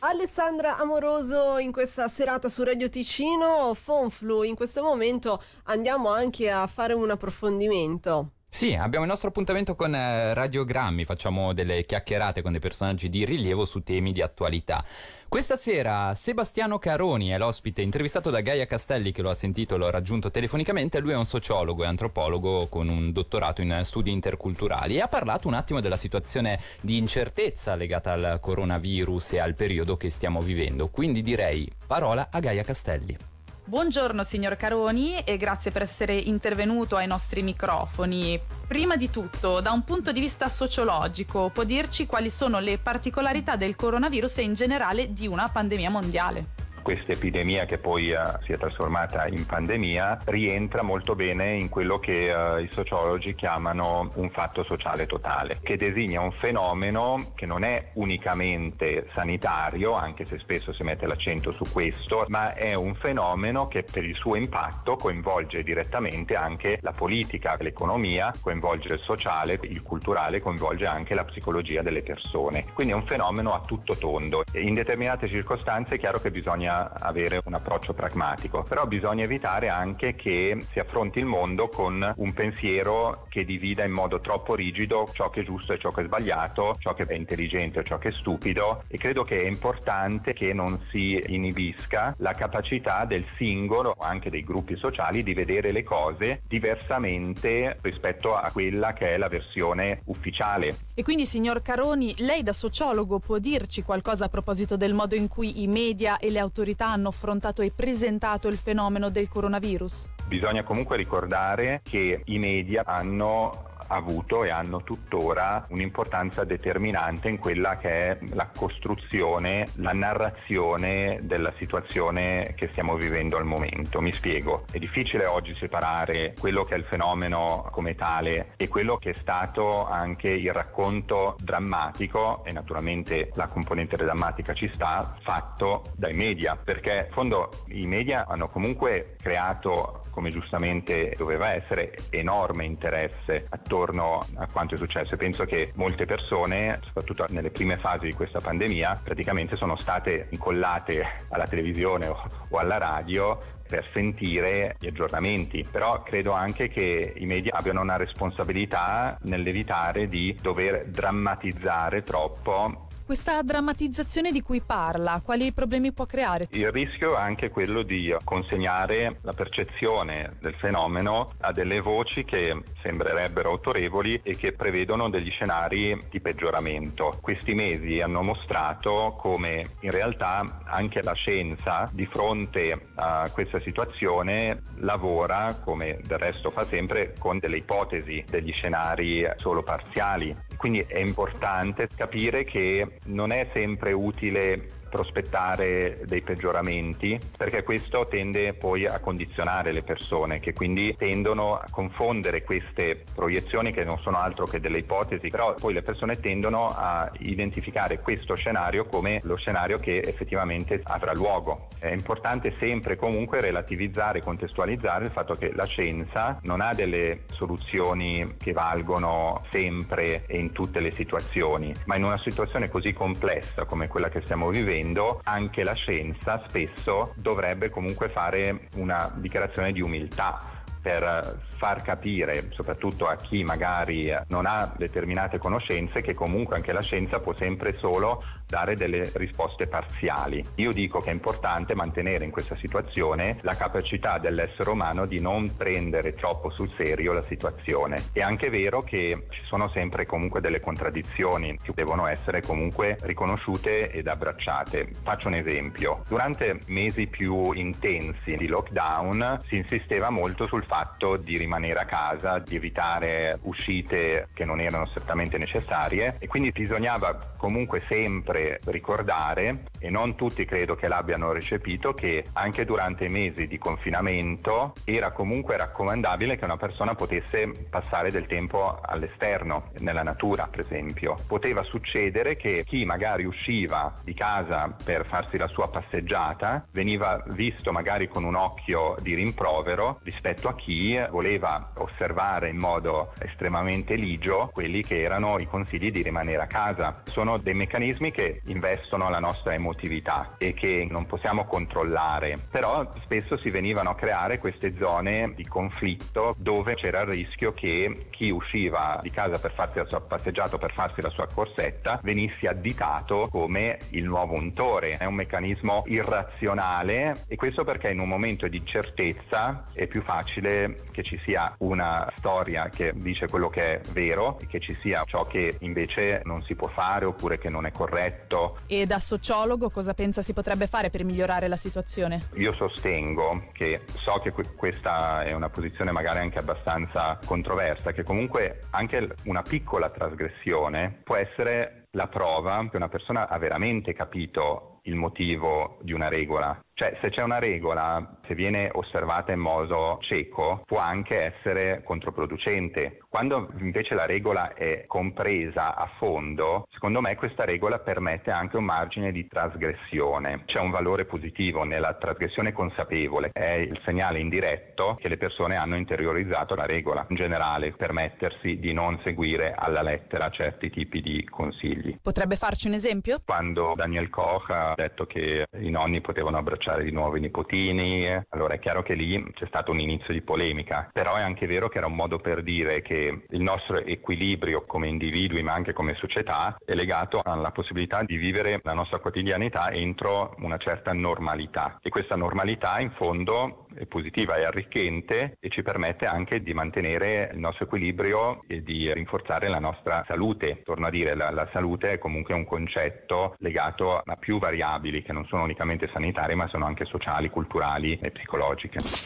Alessandra Amoroso in questa serata su Radio Ticino, Fonflu, in questo momento andiamo anche a fare un approfondimento. Sì, abbiamo il nostro appuntamento con eh, Radiogrammi, facciamo delle chiacchierate con dei personaggi di rilievo su temi di attualità. Questa sera Sebastiano Caroni è l'ospite intervistato da Gaia Castelli che lo ha sentito e l'ho raggiunto telefonicamente, lui è un sociologo e antropologo con un dottorato in studi interculturali e ha parlato un attimo della situazione di incertezza legata al coronavirus e al periodo che stiamo vivendo. Quindi direi parola a Gaia Castelli. Buongiorno signor Caroni e grazie per essere intervenuto ai nostri microfoni. Prima di tutto, da un punto di vista sociologico, può dirci quali sono le particolarità del coronavirus e in generale di una pandemia mondiale? Questa epidemia che poi uh, si è trasformata in pandemia rientra molto bene in quello che uh, i sociologi chiamano un fatto sociale totale, che designa un fenomeno che non è unicamente sanitario, anche se spesso si mette l'accento su questo, ma è un fenomeno che per il suo impatto coinvolge direttamente anche la politica, l'economia, coinvolge il sociale, il culturale, coinvolge anche la psicologia delle persone. Quindi è un fenomeno a tutto tondo. In determinate circostanze è chiaro che bisogna avere un approccio pragmatico, però bisogna evitare anche che si affronti il mondo con un pensiero che divida in modo troppo rigido ciò che è giusto e ciò che è sbagliato, ciò che è intelligente e ciò che è stupido e credo che è importante che non si inibisca la capacità del singolo o anche dei gruppi sociali di vedere le cose diversamente rispetto a quella che è la versione ufficiale. E quindi signor Caroni, lei da sociologo può dirci qualcosa a proposito del modo in cui i media e le autorità autorità hanno affrontato e presentato il fenomeno del coronavirus? Bisogna comunque ricordare che i media hanno avuto e hanno tuttora un'importanza determinante in quella che è la costruzione, la narrazione della situazione che stiamo vivendo al momento. Mi spiego, è difficile oggi separare quello che è il fenomeno come tale e quello che è stato anche il racconto drammatico e naturalmente la componente drammatica ci sta fatto dai media, perché in fondo i media hanno comunque creato, come giustamente doveva essere, enorme interesse attorno attorno a quanto è successo. E penso che molte persone, soprattutto nelle prime fasi di questa pandemia, praticamente sono state incollate alla televisione o alla radio per sentire gli aggiornamenti, però credo anche che i media abbiano una responsabilità nell'evitare di dover drammatizzare troppo questa drammatizzazione di cui parla, quali problemi può creare? Il rischio è anche quello di consegnare la percezione del fenomeno a delle voci che sembrerebbero autorevoli e che prevedono degli scenari di peggioramento. Questi mesi hanno mostrato come in realtà anche la scienza di fronte a questa situazione lavora, come del resto fa sempre, con delle ipotesi, degli scenari solo parziali. Quindi è importante capire che non è sempre utile prospettare dei peggioramenti perché questo tende poi a condizionare le persone che quindi tendono a confondere queste proiezioni che non sono altro che delle ipotesi però poi le persone tendono a identificare questo scenario come lo scenario che effettivamente avrà luogo. È importante sempre comunque relativizzare contestualizzare il fatto che la scienza non ha delle soluzioni che valgono sempre e in tutte le situazioni ma in una situazione così complessa come quella che stiamo vivendo vivendo, anche la scienza spesso dovrebbe comunque fare una dichiarazione di umiltà per far capire, soprattutto a chi magari non ha determinate conoscenze, che comunque anche la scienza può sempre solo dare delle risposte parziali. Io dico che è importante mantenere in questa situazione la capacità dell'essere umano di non prendere troppo sul serio la situazione. È anche vero che ci sono sempre comunque delle contraddizioni che devono essere comunque riconosciute ed abbracciate. Faccio un esempio. Durante mesi più intensi di lockdown si insisteva molto sul fatto di rimanere a casa, di evitare uscite che non erano certamente necessarie e quindi bisognava comunque sempre ricordare, e non tutti credo che l'abbiano recepito, che anche durante i mesi di confinamento era comunque raccomandabile che una persona potesse passare del tempo all'esterno, nella natura per esempio. Poteva succedere che chi magari usciva di casa per farsi la sua passeggiata veniva visto magari con un occhio di rimprovero rispetto a chi voleva osservare in modo estremamente ligio quelli che erano i consigli di rimanere a casa. Sono dei meccanismi che investono la nostra emotività e che non possiamo controllare, però spesso si venivano a creare queste zone di conflitto dove c'era il rischio che chi usciva di casa per farsi la sua passeggiata, per farsi la sua corsetta, venisse additato come il nuovo untore. È un meccanismo irrazionale e questo perché in un momento di incertezza è più facile che ci sia una storia che dice quello che è vero e che ci sia ciò che invece non si può fare oppure che non è corretto. E da sociologo cosa pensa si potrebbe fare per migliorare la situazione? Io sostengo che so che questa è una posizione magari anche abbastanza controversa, che comunque anche una piccola trasgressione può essere la prova che una persona ha veramente capito il motivo di una regola. Cioè, se c'è una regola, se viene osservata in modo cieco, può anche essere controproducente. Quando invece la regola è compresa a fondo, secondo me questa regola permette anche un margine di trasgressione. C'è un valore positivo nella trasgressione consapevole, è il segnale indiretto che le persone hanno interiorizzato la regola. In generale, permettersi di non seguire alla lettera certi tipi di consigli. Potrebbe farci un esempio? Quando Daniel Koch ha detto che i nonni potevano abbracciare di nuovo i nipotini, allora è chiaro che lì c'è stato un inizio di polemica, però è anche vero che era un modo per dire che il nostro equilibrio come individui ma anche come società è legato alla possibilità di vivere la nostra quotidianità entro una certa normalità. E questa normalità in fondo è positiva e arricchente e ci permette anche di mantenere il nostro equilibrio e di rinforzare la nostra salute. Torno a dire, la, la salute è comunque un concetto legato a più variabili che non sono unicamente sanitarie ma sono anche sociali, culturali e psicologiche.